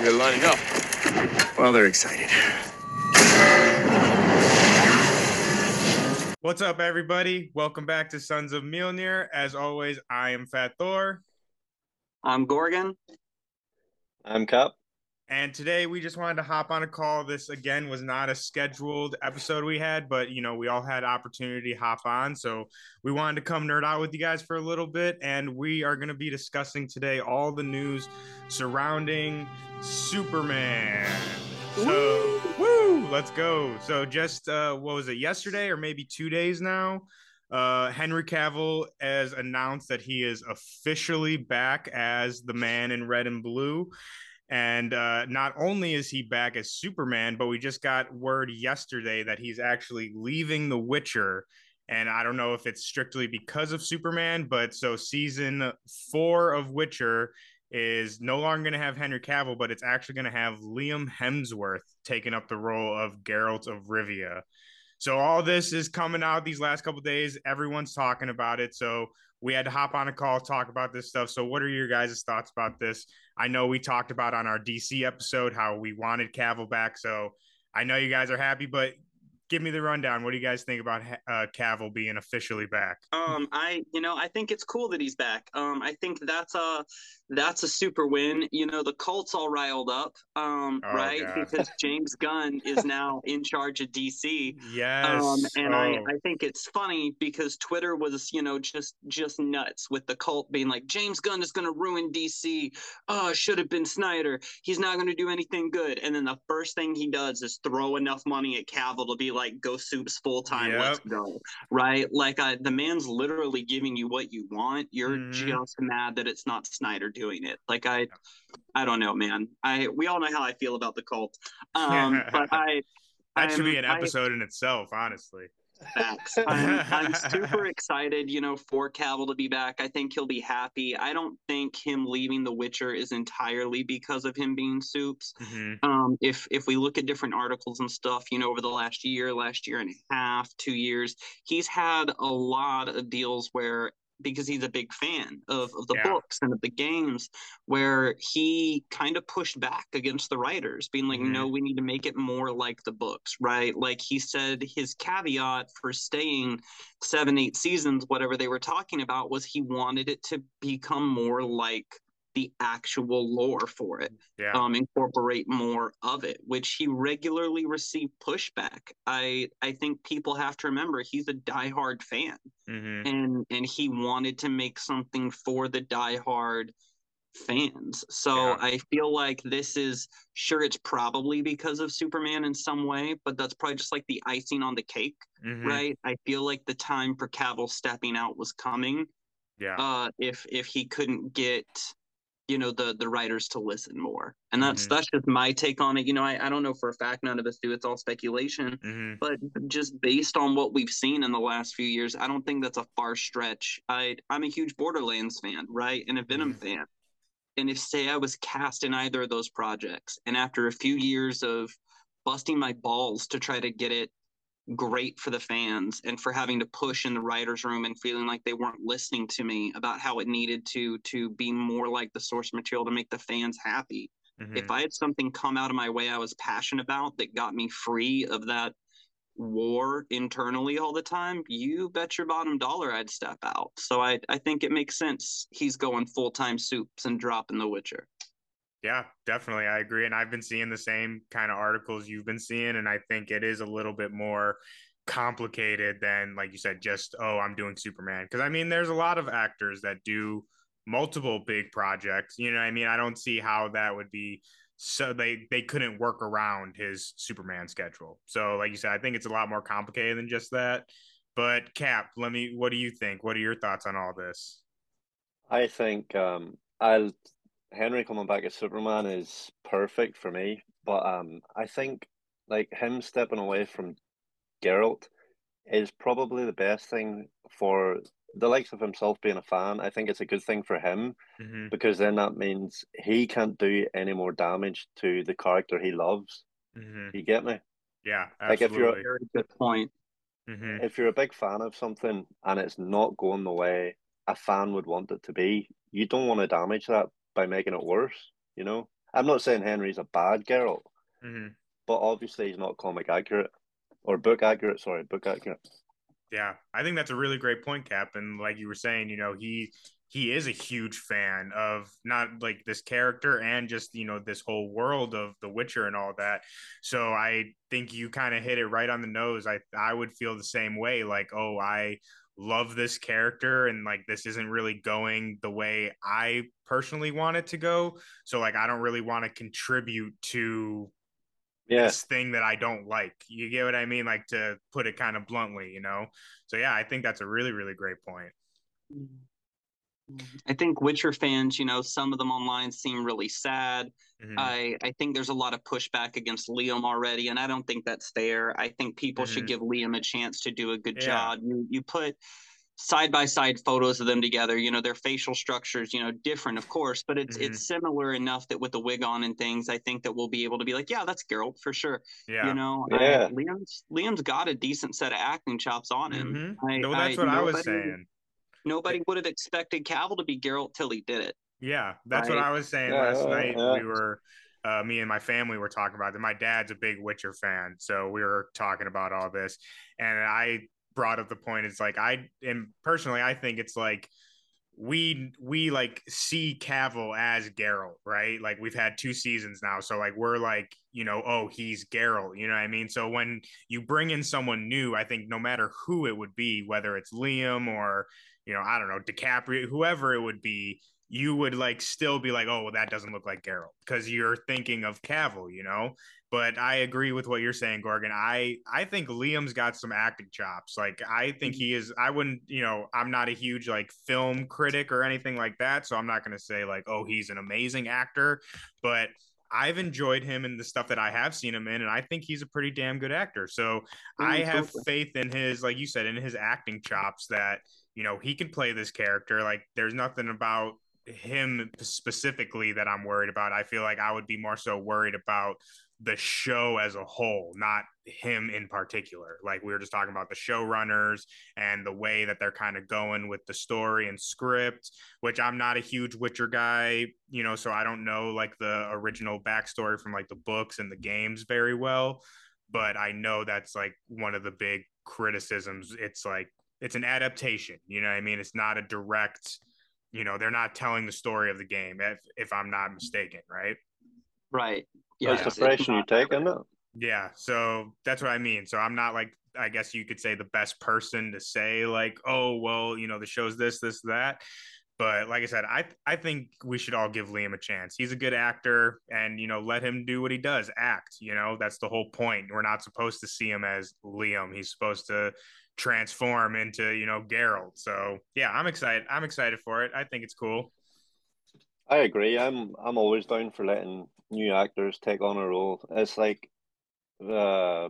like they're lining up. Well, they're excited. What's up, everybody? Welcome back to Sons of Mjolnir. As always, I am Fat Thor. I'm Gorgon. I'm Cap. And today we just wanted to hop on a call. This again was not a scheduled episode we had, but you know, we all had opportunity to hop on. So we wanted to come nerd out with you guys for a little bit. And we are going to be discussing today all the news surrounding Superman. So woo, let's go. So just uh what was it, yesterday or maybe two days now? Uh, Henry Cavill has announced that he is officially back as the man in red and blue. And uh, not only is he back as Superman, but we just got word yesterday that he's actually leaving The Witcher. And I don't know if it's strictly because of Superman, but so season four of Witcher is no longer going to have Henry Cavill, but it's actually going to have Liam Hemsworth taking up the role of Geralt of Rivia. So all this is coming out these last couple days. Everyone's talking about it. So we had to hop on a call talk about this stuff. So what are your guys' thoughts about this? I know we talked about on our DC episode how we wanted Cavill back. So I know you guys are happy, but give me the rundown. What do you guys think about uh, Cavill being officially back? Um, I, you know, I think it's cool that he's back. Um, I think that's a that's a super win. You know, the Colts all riled up, um, oh, right? God. Because James Gunn is now in charge of DC. Yes. Um, and oh. I, I think it's funny because Twitter was, you know, just just nuts with the cult being like, James Gunn is going to ruin DC. Oh, should have been Snyder. He's not going to do anything good. And then the first thing he does is throw enough money at Cavill to be like, go Soups full time. Yep. Let's go. Right? Like, I, the man's literally giving you what you want. You're mm. just mad that it's not Snyder doing it. Like I, I don't know, man. I we all know how I feel about the cult. Um, but I that should be an episode I, in itself, honestly. Facts. I'm, I'm, super excited, you know, for Cavill to be back. I think he'll be happy. I don't think him leaving The Witcher is entirely because of him being Soups. Mm-hmm. Um, if if we look at different articles and stuff, you know, over the last year, last year and a half, two years, he's had a lot of deals where because he's a big fan of, of the yeah. books and of the games where he kind of pushed back against the writers being like mm-hmm. no we need to make it more like the books right like he said his caveat for staying seven eight seasons whatever they were talking about was he wanted it to become more like the actual lore for it yeah. um incorporate more of it which he regularly received pushback i i think people have to remember he's a diehard fan mm-hmm. and and he wanted to make something for the diehard fans so yeah. i feel like this is sure it's probably because of superman in some way but that's probably just like the icing on the cake mm-hmm. right i feel like the time for cavill stepping out was coming yeah uh if if he couldn't get you know the the writers to listen more. And that's mm-hmm. that's just my take on it. You know I, I don't know for a fact none of us do. It's all speculation. Mm-hmm. but just based on what we've seen in the last few years i don't think that's a far stretch. I i'm a huge borderlands fan right? And a venom mm-hmm. fan. And if say i was cast in either of those projects and after a few years of busting my balls to try to get it great for the fans and for having to push in the writers room and feeling like they weren't listening to me about how it needed to to be more like the source material to make the fans happy. Mm-hmm. if i had something come out of my way i was passionate about that got me free of that war internally all the time you bet your bottom dollar i'd step out. So i i think it makes sense he's going full-time Soups and dropping the witcher yeah, definitely. I agree. And I've been seeing the same kind of articles you've been seeing. And I think it is a little bit more complicated than, like you said, just, oh, I'm doing Superman. Cause I mean, there's a lot of actors that do multiple big projects. You know I mean? I don't see how that would be so they they couldn't work around his Superman schedule. So like you said, I think it's a lot more complicated than just that. But Cap, let me what do you think? What are your thoughts on all this? I think um I'll Henry coming back as Superman is perfect for me, but um, I think like him stepping away from Geralt is probably the best thing for the likes of himself being a fan. I think it's a good thing for him mm-hmm. because then that means he can't do any more damage to the character he loves. Mm-hmm. You get me? Yeah, absolutely. like if you're a very good point. Mm-hmm. If you're a big fan of something and it's not going the way a fan would want it to be, you don't want to damage that by making it worse, you know? I'm not saying Henry's a bad Geralt, mm-hmm. but obviously he's not comic accurate or book accurate. Sorry, book accurate. Yeah, I think that's a really great point, Cap. And like you were saying, you know, he he is a huge fan of not like this character and just you know this whole world of the witcher and all that so i think you kind of hit it right on the nose i i would feel the same way like oh i love this character and like this isn't really going the way i personally want it to go. So like i don't really want to contribute to yeah. this thing that i don't like. You get what i mean? Like to put it kind of bluntly you know? So yeah i think that's a really really great point. Mm-hmm. I think Witcher fans, you know, some of them online seem really sad. Mm-hmm. I I think there's a lot of pushback against Liam already, and I don't think that's fair. I think people mm-hmm. should give Liam a chance to do a good yeah. job. You you put side by side photos of them together. You know, their facial structures, you know, different, of course, but it's mm-hmm. it's similar enough that with the wig on and things, I think that we'll be able to be like, yeah, that's Geralt for sure. Yeah. You know, yeah. Liam's Liam's got a decent set of acting chops on him. Mm-hmm. I, no, that's I, what I was saying nobody would have expected Cavill to be Geralt till he did it. Yeah, that's right? what I was saying yeah, last night. Yeah. We were, uh, me and my family were talking about it. My dad's a big Witcher fan, so we were talking about all this, and I brought up the point. It's like I, and personally, I think it's like we we like see Cavill as Geralt, right? Like we've had two seasons now, so like we're like you know, oh he's Geralt, you know what I mean? So when you bring in someone new, I think no matter who it would be, whether it's Liam or you know, I don't know, DiCaprio, whoever it would be, you would like still be like, oh, well, that doesn't look like Geralt because you're thinking of Cavill, you know. But I agree with what you're saying, Gorgon. I I think Liam's got some acting chops. Like I think mm-hmm. he is. I wouldn't, you know, I'm not a huge like film critic or anything like that, so I'm not going to say like, oh, he's an amazing actor. But I've enjoyed him in the stuff that I have seen him in, and I think he's a pretty damn good actor. So oh, I have faith in his, like you said, in his acting chops that you know, he can play this character. Like, there's nothing about him specifically that I'm worried about. I feel like I would be more so worried about the show as a whole, not him in particular. Like we were just talking about the showrunners and the way that they're kind of going with the story and script, which I'm not a huge Witcher guy, you know, so I don't know like the original backstory from like the books and the games very well. But I know that's like one of the big criticisms. It's like it's an adaptation. You know what I mean? It's not a direct, you know, they're not telling the story of the game if if I'm not mistaken, right? Right. Yeah. That's the impression you take, isn't it? Yeah. So that's what I mean. So I'm not like I guess you could say the best person to say like, oh well, you know, the show's this, this, that. But like I said, I I think we should all give Liam a chance. He's a good actor, and you know, let him do what he does, act. You know, that's the whole point. We're not supposed to see him as Liam. He's supposed to transform into you know Geralt. So yeah, I'm excited. I'm excited for it. I think it's cool. I agree. I'm I'm always down for letting new actors take on a role. It's like the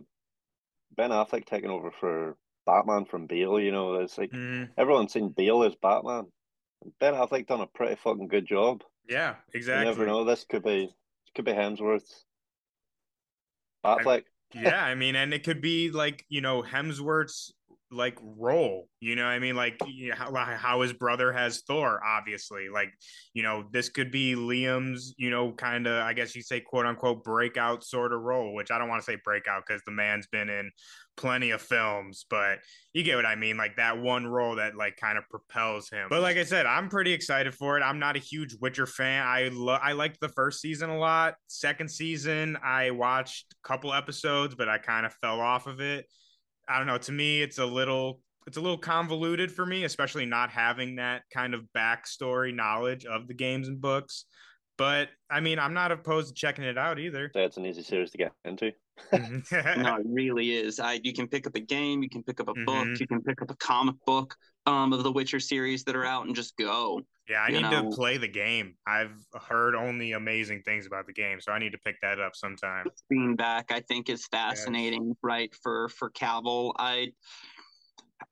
Ben Affleck taking over for Batman from Bale. You know, it's like mm. everyone's seen Bale as Batman. Ben Affleck done a pretty fucking good job. Yeah, exactly. You never know. This could be could be Hemsworth. Affleck. I, yeah, I mean, and it could be like you know Hemsworth's like role you know i mean? Like how, how his brother has thor obviously. Like you know this could be liam's you know kind of i guess you say quote unquote breakout sort of role which i don't want to say breakout because the man's been in plenty of films but you get what i mean? Like that one role that like kind of propels him. But like i said i'm pretty excited for it. I'm not a huge witcher fan. I i liked the first season a lot. Second season i watched a couple episodes but i kind of fell off of it I don't know. To me, it's a little it's a little convoluted for me, especially not having that kind of backstory knowledge of the games and books. But I mean, I'm not opposed to checking it out either. That's an easy series to get into. No, it really is. I you can pick up a game, you can pick up a mm-hmm. book, you can pick up a comic book um, of the Witcher series that are out and just go. Yeah, I need know? to play the game. I've heard only amazing things about the game, so I need to pick that up sometime. Being back, I think, is fascinating, yes. right? For for Cavill, I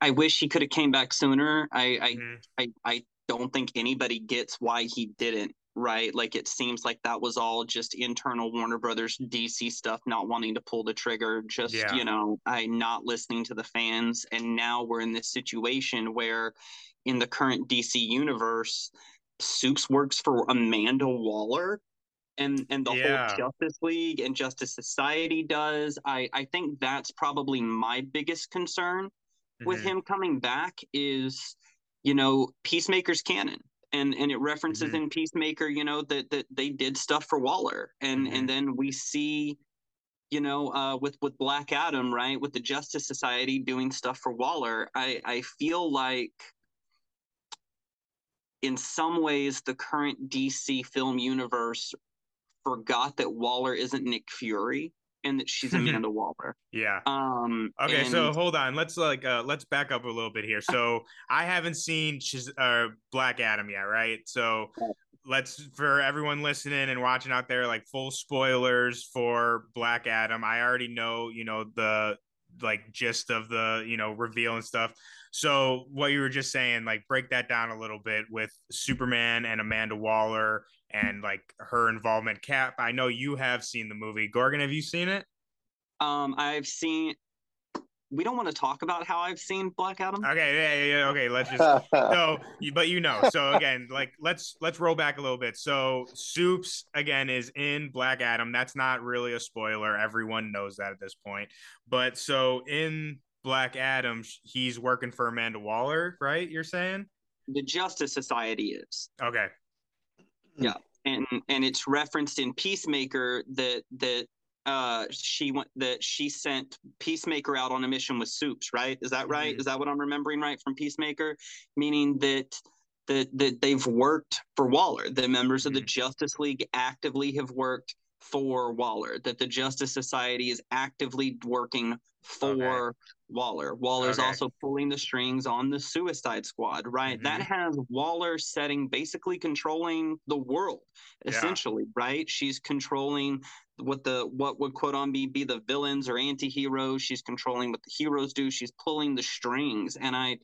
I wish he could have came back sooner. I mm-hmm. I, I I don't think anybody gets why he didn't right? Like it seems like that was all just internal Warner Brothers DC stuff, not wanting to pull the trigger, just, yeah. you know, I not listening to the fans. And now we're in this situation where in the current DC universe, Supes works for Amanda Waller. and and the Yeah. whole Justice League and Justice Society does. I I think that's probably my biggest concern with Mhm. him coming back is you know Peacemaker's canon. And, and it references Mhm. in Peacemaker, you know, that, that they did stuff for Waller, and Mhm. and then we see you know, uh, with with Black Adam, right, with the Justice Society doing stuff for Waller, I I feel like in some ways the current DC film universe forgot that Waller isn't Nick Fury and that she's Amanda Waller. Yeah. Um, Okay, so hold on. Let's like uh let's back up a little bit here. So I haven't seen Shaz- uh Black Adam yet, right? So let's for everyone listening and watching out there, like full spoilers for Black Adam. I already know, you know, the like gist of the you know reveal and stuff. So what you were just saying, like break that down a little bit with Superman and Amanda Waller and like her involvement. Cap, I know you have seen the movie. Gorgon, have you seen it? um, I've seen. We don't want to talk about how I've seen Black Adam. Okay, yeah, yeah, yeah. Okay, let's just so but you know so again like let's let's roll back a little bit so soups again is in black adam that's not really a spoiler everyone knows that at this point but so in black adam he's working for amanda waller right you're saying The Justice Society is. okay Yeah, and and it's referenced in Peacemaker that that uh she went that she sent Peacemaker out on a mission with Soups, right? Is that right? Mhm. Is that what I'm remembering right from Peacemaker? Meaning that that that they've worked for Waller. The members of the Mhm. Justice League actively have worked for Waller. That the Justice Society is actively working for Waller. Waller's Okay. also pulling the strings on the Suicide Squad, right? That has Waller setting basically controlling the world Yeah. essentially, right? She's controlling what the what would quote on be be the villains or anti-heroes. She's controlling what the heroes do. She's pulling the strings, and I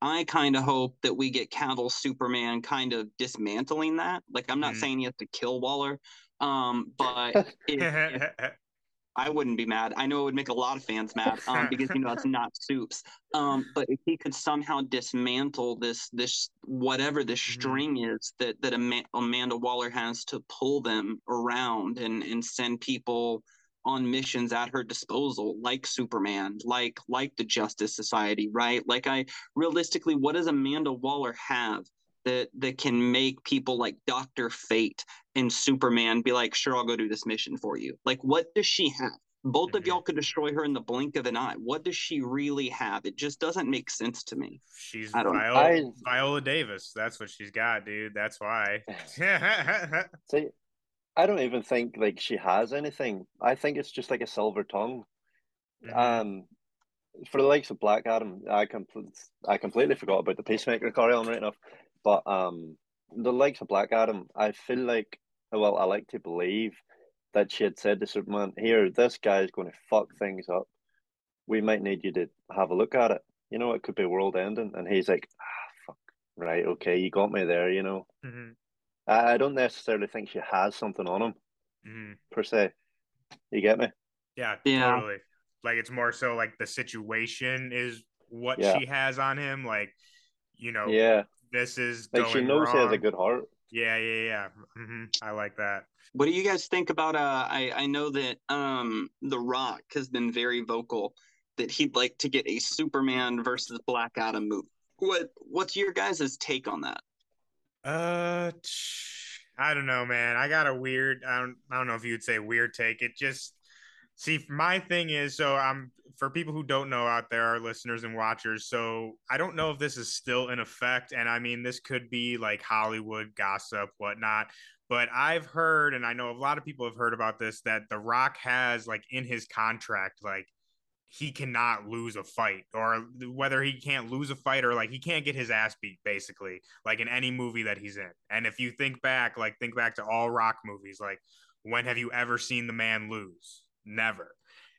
I kind of hope that we get Cavill Superman kind of dismantling that. Like I'm not Mhm. saying he has to kill Waller, um, but if, if I wouldn't be mad. I know it would make a lot of fans mad um, because you know it's not soups. Um, but if he could somehow dismantle this this whatever this Mhm. string is that that Ama- Amanda Waller has to pull them around and and send people on missions at her disposal, like Superman, like like the Justice Society, right? Like I realistically, what does Amanda Waller have? That, that can make people like Doctor Fate and Superman be like, sure, I'll go do this mission for you. Like, what does she have? Both of y'all could destroy her in the blink of an eye. What does she really have? It just doesn't make sense to me. she's viola, I- viola davis that's what she's got dude that's why See, I don't even think like she has anything. I think it's just like a silver tongue. Mhm. Um, for the likes of Black Adam, I complete, I completely forgot about the Peacemaker carry on right enough. But um, the likes of Black Adam, I feel like, well, I like to believe that she had said to Superman, "Here, this guy is going to fuck things up. We might need you to have a look at it. You know, it could be world ending." And he's like, "Ah, fuck. Right, okay, you got me there. You know, Mhm, I, I don't necessarily think she has something on him mhm. per se. You get me? Yeah, Yeah. totally. Like it's more so like the situation is what Yeah. she has on him. Like, you know, Yeah, this is like going she knows he has a good heart. Yeah, yeah, yeah. hmm I like that. What do you guys think about? Uh, I I know that um, The Rock has been very vocal that he'd like to get a Superman versus Black Adam movie. What What's your guys' take on that? Uh, I don't know, man. I got a weird. I don't. I don't know if you'd say weird take. It just see. My thing is, so I'm for people who don't know out there, our listeners and watchers. So I don't know if this is still in effect, and I mean, this could be like Hollywood gossip, whatnot. But I've heard, and I know a lot of people have heard about this, that The Rock has like in his contract, like he cannot lose a fight or whether he can't lose a fight or like he can't get his ass beat basically like in any movie that he's in and if you think back like think back to all rock movies like when have you ever seen the man lose never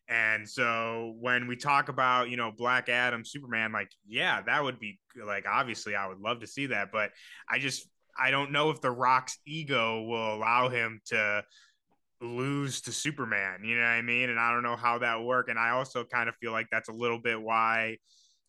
and so when we talk about you know black adam superman like yeah that would be like obviously i would love to see that but i just i don't know if the rock's ego will allow him to lose to Superman. You know what I mean? And I don't know how that work. And I also kind of feel like that's a little bit why,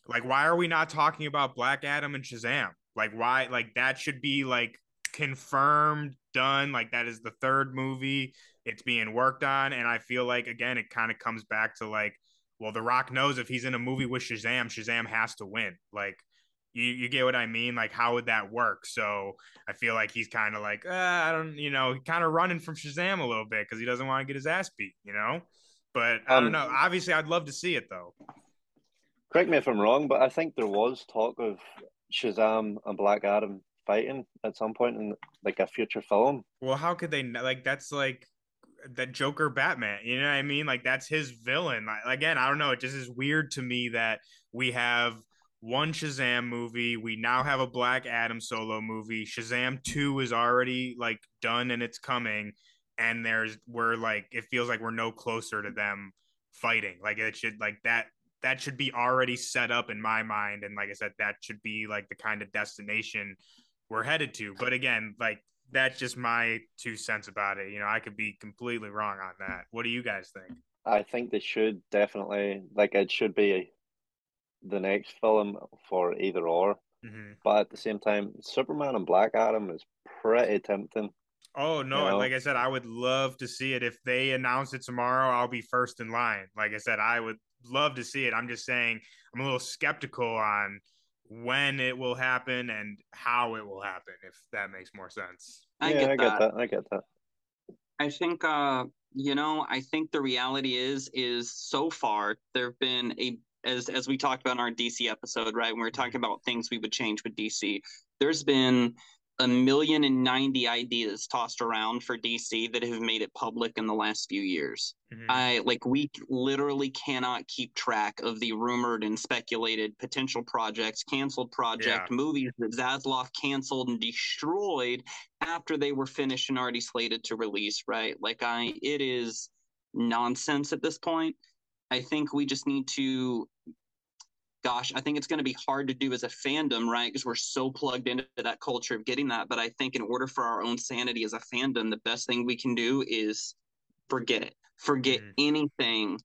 like, why are we not talking about Black Adam and Shazam? Like, why? Like that should be like confirmed, done. Like that is the third movie. It's being worked on, and I feel like again, it kind of comes back to like, well, The Rock knows if he's in a movie with Shazam, Shazam has to win. Like, you you get what I mean? Like, how would that work? So I feel like he's kind of like, uh, I don't, you know, kind of running from Shazam a little bit because he doesn't want to get his ass beat, you know. But I don't um, know. Obviously, I'd love to see it though. Correct me if I'm wrong, but I think there was talk of Shazam and Black Adam fighting at some point in like a future film. Well, how could they like that's like that Joker Batman, you know what I mean? Like that's his villain. Like, again, I don't know, it just is weird to me that we have one Shazam movie, we now have a Black Adam solo movie. Shazam 2 is already like done and it's coming and there's we're like it feels like we're no closer to them fighting. Like it should like that that should be already set up in my mind and like i said that should be like the kind of destination we're headed to but again like that's just my two cents about it you know i could be completely wrong on that what do you guys think i think they should definitely like it should be the next film for either or mm-hmm. but at the same time superman and black adam is pretty tempting Oh no! You know? Like I said, I would love to see it. If they announce it tomorrow, I'll be first in line. Like I said, I would love to see it. I'm just saying I'm a little skeptical on when it will happen and how it will happen, if that makes more sense. I yeah, get I get that. I get that. I think uh, you know, I think the reality is is so far there have been a as as we talked about in our DC episode, right? When we were talking about things we would change with DC, there's been a million and 90 ideas tossed around for DC that have made it public in the last few years. Mm-hmm. I like we literally cannot keep track of the rumored and speculated potential projects, canceled project yeah. movies that Zaslav canceled and destroyed after they were finished and already slated to release, right? Like I it is nonsense at this point. I think we just need to gosh, I think it's going to be hard to do as a fandom, right? Because we're so plugged into that culture of getting that. But I think in order for our own sanity as a fandom, the best thing we can do is forget it. Forget mm-hmm. anything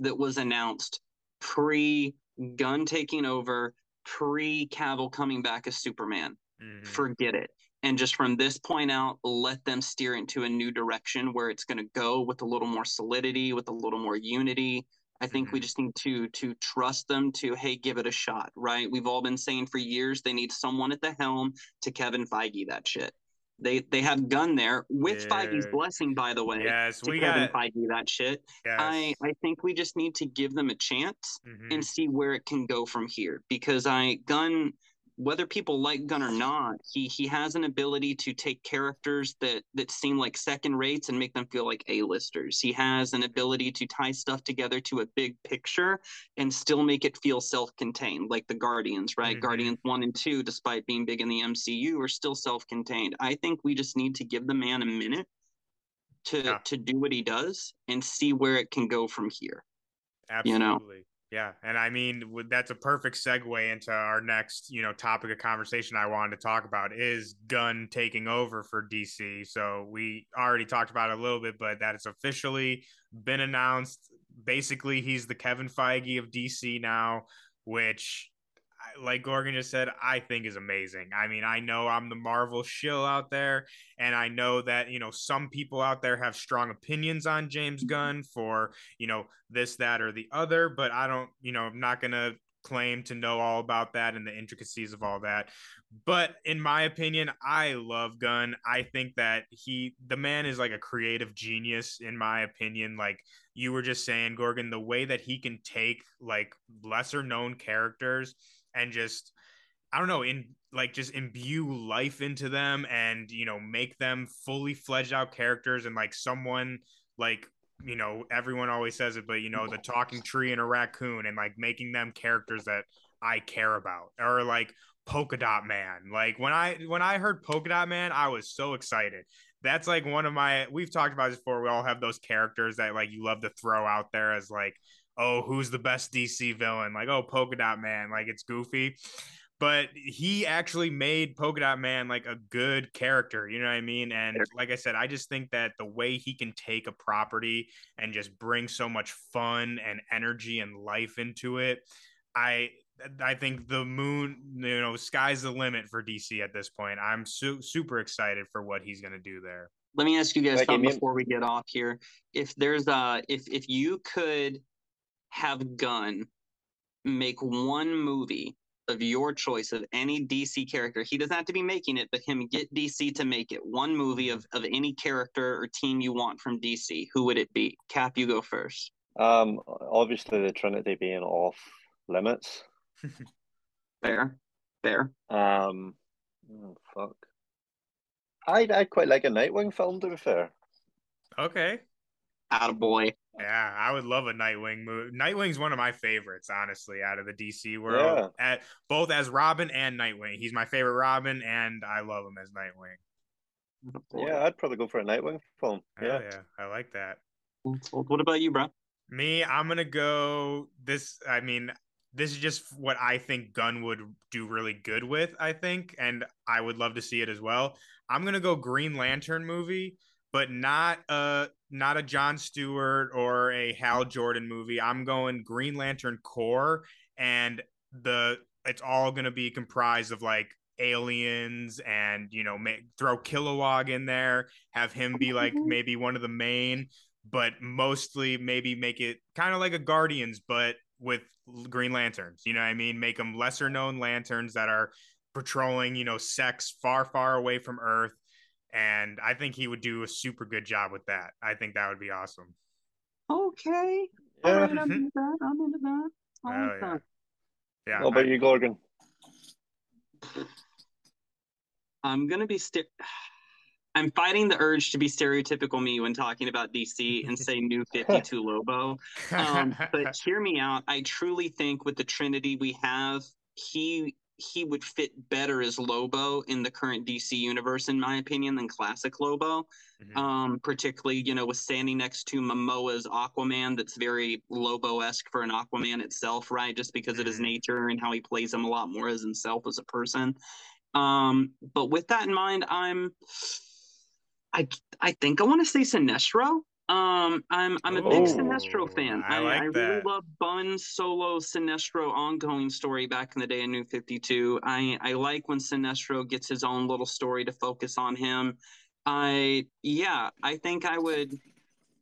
that was announced pre Gunn taking over, pre Cavill coming back as Superman. Mm-hmm. Forget it. And just from this point out, let them steer into a new direction where it's going to go with a little more solidity, with a little more unity, I think we mm-hmm. just need to to trust them to hey, give it a shot, right? We've all been saying for years they need someone at the helm to Kevin Feige that shit. They they have Gunn there with yeah. Feige's blessing, by the way. Yes, to we Kevin got Feige that shit. Yes. I I think we just need to give them a chance mm-hmm. and see where it can go from here because I Gunn whether people like Gunn or not, he he has an ability to take characters that that seem like second rates and make them feel like A-listers. He has an ability to tie stuff together to a big picture and still make it feel self-contained, like the Guardians, right? Mm-hmm. Guardians 1 and 2 despite being big in the MCU are still self-contained. I think we just need to give the man a minute to yeah. to do what he does and see where it can go from here. Absolutely. You know? Yeah, and I mean that's a perfect segue into our next, you know, topic of conversation I wanted to talk about is Gunn taking over for DC. So we already talked about it a little bit, but that it's officially been announced. Basically, he's the Kevin Feige of DC now, which like Gorgon just said, I think is amazing. I mean, I know I'm the Marvel shill out there, and I know that, you know, some people out there have strong opinions on James mm-hmm. Gunn for, you know, this, that, or the other, but I don't, you know, I'm not going to claim to know all about that and the intricacies of all that. But in my opinion, I love Gunn. I think that he, the man is like a creative genius, in my opinion. Like you were just saying, Gorgon, the way that he can take like lesser known characters and just I don't know, in like just imbue life into them and you know make them fully fledged out characters and like someone like you know everyone always says it but you know the talking tree and a raccoon and like making them characters that I care about or like polka dot man. Like when I when I heard polka dot man I was so excited. That's like one of my we've talked about this before we all have those characters that like you love to throw out there as like oh, who's the best DC villain? Like, oh, Polka Dot Man. Like, it's goofy. But he actually made Polka Dot Man like a good character. You know what I mean? And like I said, I just think that the way he can take a property and just bring so much fun and energy and life into it, I I think the moon, you know, sky's the limit for DC at this point. I'm su- super excited for what he's going to do there. Let me ask you guys something before we get off here. If there's a, if if you could have Gunn make one movie of your choice of any DC character, he doesn't have to be making it, but him get DC to make it one movie of of any character or team you want from DC, who would it be? Cap, you go first. Um, obviously the Trinity being off limits. Fair, fair. Um, oh, fuck. I'd I quite like a Nightwing film to be fair. Okay. Attaboy. Yeah, I would love a Nightwing movie. Nightwing's one of my favorites, honestly, out of the DC world. Yeah. At both as Robin and Nightwing. He's my favorite Robin, and I love him as Nightwing. Yeah, I'd probably go for a Nightwing film. Yeah, yeah, I like that. What about you, bro? Me, I'm gonna go. This, I mean, this is just what I think Gunn would do really good with, I think, and I would love to see it as well. I'm gonna go Green Lantern movie, but not a not a John Stewart or a Hal Jordan movie. I'm going Green Lantern Corps, and the it's all gonna be comprised of like aliens and you know make, throw Kilowog in there, have him be like mm-hmm. maybe one of the main, but mostly maybe make it kind of like a Guardians, but with Green Lanterns. You know what I mean? Make them lesser known lanterns that are patrolling, you know, sex far, far away from Earth. And I think he would do a super good job with that. I think that would be awesome. Okay. Yeah. All right, I'm into that. I'm into that. I like yeah. that. Yeah. What about I, you, Gorgon? I'm gonna be stick. I'm fighting the urge to be stereotypical me when talking about DC and say new 52 Lobo. Um, but hear me out. I truly think with the Trinity we have, he he would fit better as Lobo in the current DC universe, in my opinion, than classic Lobo. Mm-hmm. Um, particularly, you know, with standing next to Momoa's Aquaman, that's very Lobo esque for an Aquaman itself, right? Just because mm-hmm. of his mm-hmm. nature and how he plays him a lot more as himself as a person. Um, but with that in mind, I'm I I think I want to say Sinestro. Um, I'm I'm a big Sinestro fan. I, like I, I really love Bunn's solo Sinestro ongoing story back in the day in New Fifty Two. I I like when Sinestro gets his own little story to focus on him. I yeah, I think I would.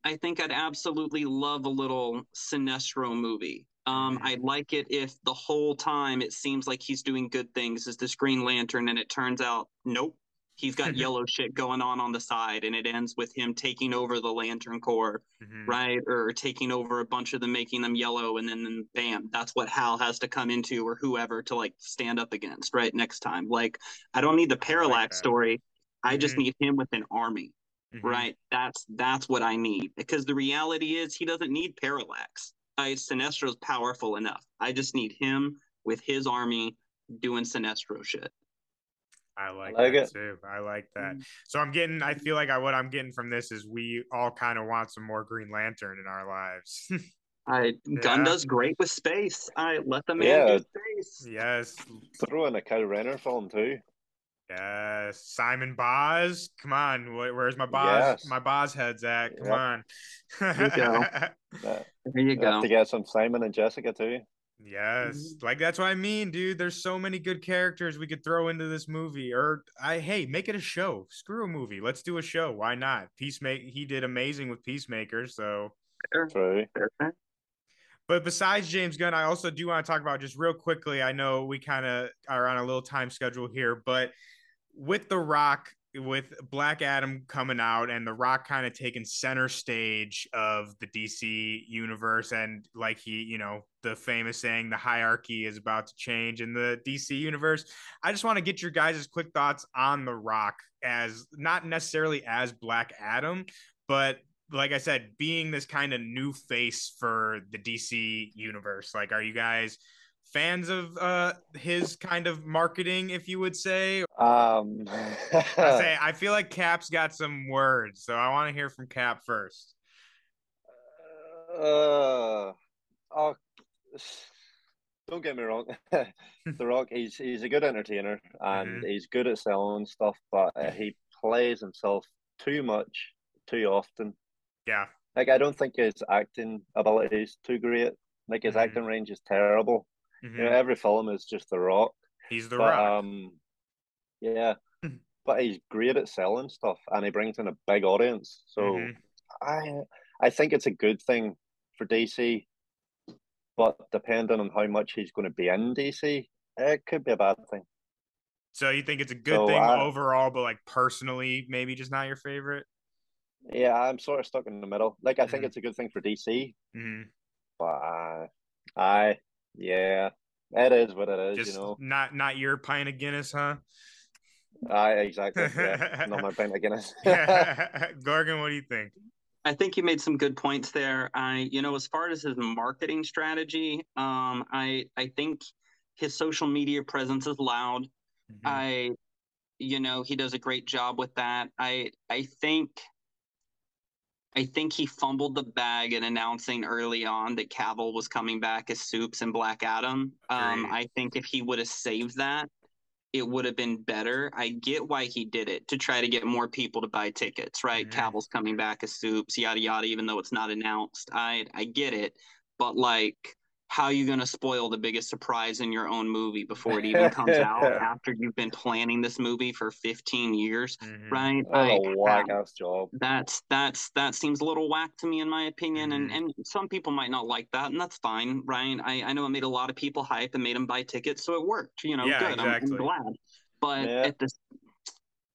I think I'd absolutely love a little Sinestro movie. Um. I'd like it if the whole time it seems like he's doing good things as this Green Lantern, and it turns out, nope, he's got yellow shit going on on the side and it ends with him taking over the lantern corps mm-hmm. right? Or taking over a bunch of them making them yellow and then, then bam that's what hal has to come into or whoever to like stand up against right next time. Like i don't need the parallax like story. I mm-hmm. just need him with an army mm-hmm. right? That's that's what i need because the reality is he doesn't need parallax. I, sinestro's powerful enough. I just need him with his army doing sinestro shit I like, I like that it. too. I like that. Mm. So I'm getting. I feel like I, what I'm getting from this is we all kind of want some more Green Lantern in our lives. I Gunn yeah. does great with space. I let them man yeah. do space. Yes. Throw in a Kyle Rayner film too. Yes, Simon Baz. Come on, where's my Baz? Yes. My Baz heads at? Come yep. on. there you go. there you go. to get some Simon and Jessica too. Yes. Mm-hmm. Like that's what I mean, dude. There's so many good characters we could throw into this movie. Or I hey, make it a show. Screw a movie. Let's do a show. Why not? Peacemaker he did amazing with Peacemaker, so Right. But besides James Gunn, I also do want to talk about just real quickly. I know we kind of are on a little time schedule here, but with The Rock with Black Adam coming out and The Rock kind of taking center stage of the DC universe, and like he, you know, the famous saying, the hierarchy is about to change in the DC universe. I just want to get your guys' quick thoughts on The Rock as not necessarily as Black Adam, but like I said, being this kind of new face for the DC universe. Like, are you guys? Fans of uh his kind of marketing, if you would say? Um, I say I feel like Cap's got some words, so I want to hear from Cap first. Uh, oh, don't get me wrong, The Rock, he's he's a good entertainer and mm-hmm. he's good at selling stuff, but uh, he plays himself too much, too often. Yeah. Like I don't think his acting ability is too great. Like his mm-hmm. acting range is terrible. Mm-hmm. You know, every film is just The Rock. He's The but, Rock. Um, yeah, but he's great at selling stuff, and he brings in a big audience. So mm-hmm. I I think it's a good thing for DC. But depending on how much he's going to be in DC, it could be a bad thing. So you think it's a good so thing I, overall, but like personally, maybe just not your favorite? Yeah, I'm sort of stuck in the middle. Like I mm-hmm. think it's a good thing for DC, mm-hmm. but uh, I yeah, it is what it is. Just you know, not not your pint of Guinness, huh? I exactly. Yeah, not my pint of Guinness. Gorgon, what do you think? I think you made some good points there. I, you know, as far as his marketing strategy, um, I, I think his social media presence is loud. Mm-hmm. I, you know, he does a great job with that. I, I think, I think he fumbled the bag in announcing early on that Cavill was coming back as Soups and Black Adam. Um, I think if he would have saved that, it would have been better. I get why he did it to try to get more people to buy tickets, right? Mm-hmm. Cavill's coming back as soups, yada yada, even though it's not announced. I I get it, but like how are you going to spoil the biggest surprise in your own movie before it even comes out after you've been planning this movie for 15 years mm-hmm. right oh, whack ass job that's that's that seems a little whack to me in my opinion mm-hmm. and and some people might not like that and that's fine right i i know it made a lot of people hype and made them buy tickets so it worked you know yeah, good exactly. I'm, I'm glad but yeah. at this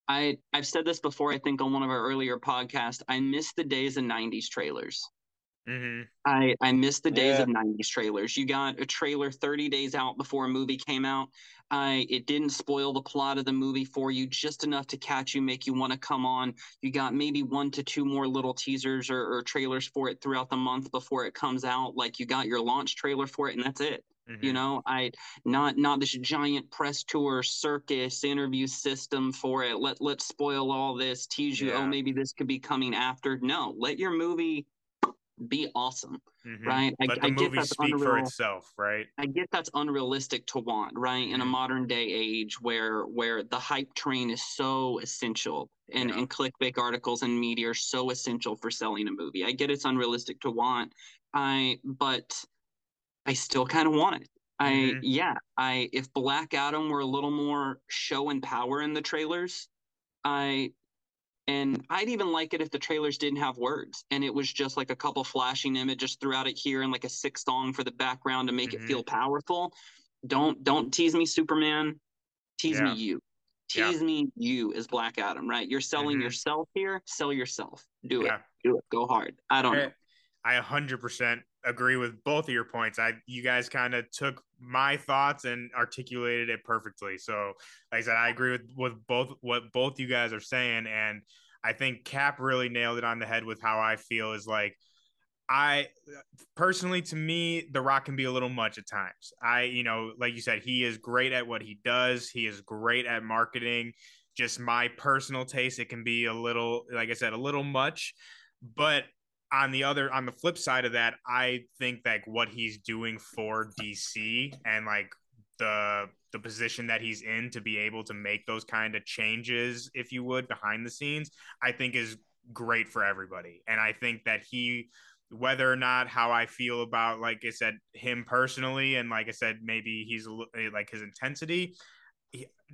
I I've said this before. I think on one of our earlier podcasts. I miss the days of '90s trailers. Mm-hmm. I I miss the days yeah. of '90s trailers. You got a trailer 30 days out before a movie came out. I it didn't spoil the plot of the movie for you just enough to catch you, make you want to come on. You got maybe one to two more little teasers or, or, trailers for it throughout the month before it comes out. Like you got your launch trailer for it, and that's it. Mm-hmm. You know, I not not this giant press tour circus interview system for it. Let let's spoil all this, tease you. Oh, yeah. Oh, maybe this could be coming after. No, let your movie be awesome, mm-hmm. right? I, Let the I movie speak unreal, for itself, right? I get that's unrealistic to want, right? In a mm-hmm. modern day age where where the hype train is so essential and, yeah. and clickbait articles and media are so essential for selling a movie. I get it's unrealistic to want. I but I still kind of want it. I mm-hmm. yeah, I if Black Adam were a little more show and power in the trailers, I and I'd even like it if the trailers didn't have words and it was just like a couple flashing images throughout it here and like a sick song for the background to make mm-hmm. it feel mm-hmm. powerful. Don't don't tease me, Superman. Tease yeah. me you. Tease yeah. me you as Black Adam, right? You're selling mm-hmm. yourself here. Sell yourself. Do yeah. it. Do it. Go hard. I don't I, know. I 100% agree with both of your points. I you guys kind of took my thoughts and articulated it perfectly. So, like I said, I agree with with both what both you guys are saying, and I think Cap really nailed it on the head with how I feel is like. I personally, to me, The Rock can be a little much at times. I, you know, like you said, he is great at what he does. He is great at marketing. Just my personal taste, it can be a little, like I said, a little much. But on the other on the flip side of that i think like what he's doing for dc and like the the position that he's in to be able to make those kind of changes if you would behind the scenes i think is great for everybody. And i think that he whether or not how i feel about like i said him personally and like i said maybe he's like his intensity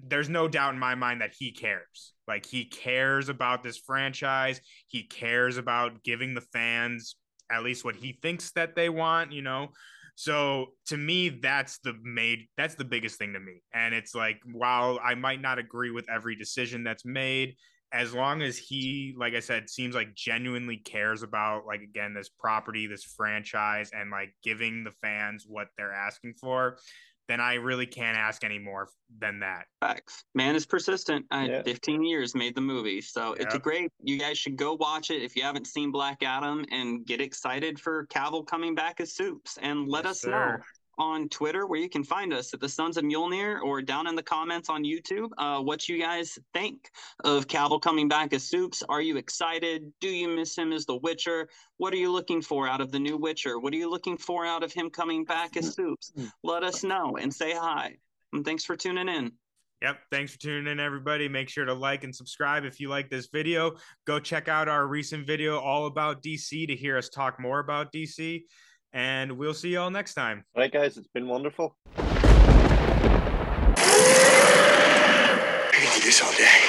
there's no doubt in my mind that he cares. Like he cares about this franchise. He cares about giving the fans at least what he thinks that they want, you know. So to me, that's the made that's the biggest thing to me. And it's like while I might not agree with every decision that's made, as long as he, like I said, seems like genuinely cares about like again this property, this franchise, and like giving the fans what they're asking for, then I really can't ask any more than that. Facts. Man is persistent. Uh, yeah. 15 years made the movie. So yep. it's a great, you guys should go watch it if you haven't seen Black Adam and get excited for Cavill coming back as Soups and let yes, us sir. know on Twitter, where you can find us at the Sons of Mjolnir, or down in the comments on YouTube, uh, what you guys think of Cavill coming back as Soups. Are you excited? Do you miss him as the Witcher? What are you looking for out of the new Witcher? What are you looking for out of him coming back as Soups? Let us know and say hi. And thanks for tuning in. Yep. Thanks for tuning in, everybody. Make sure to like and subscribe if you like this video. Go check out our recent video all about DC to hear us talk more about DC and we'll see y'all next time. All right, guys, it's been wonderful. I can do someday.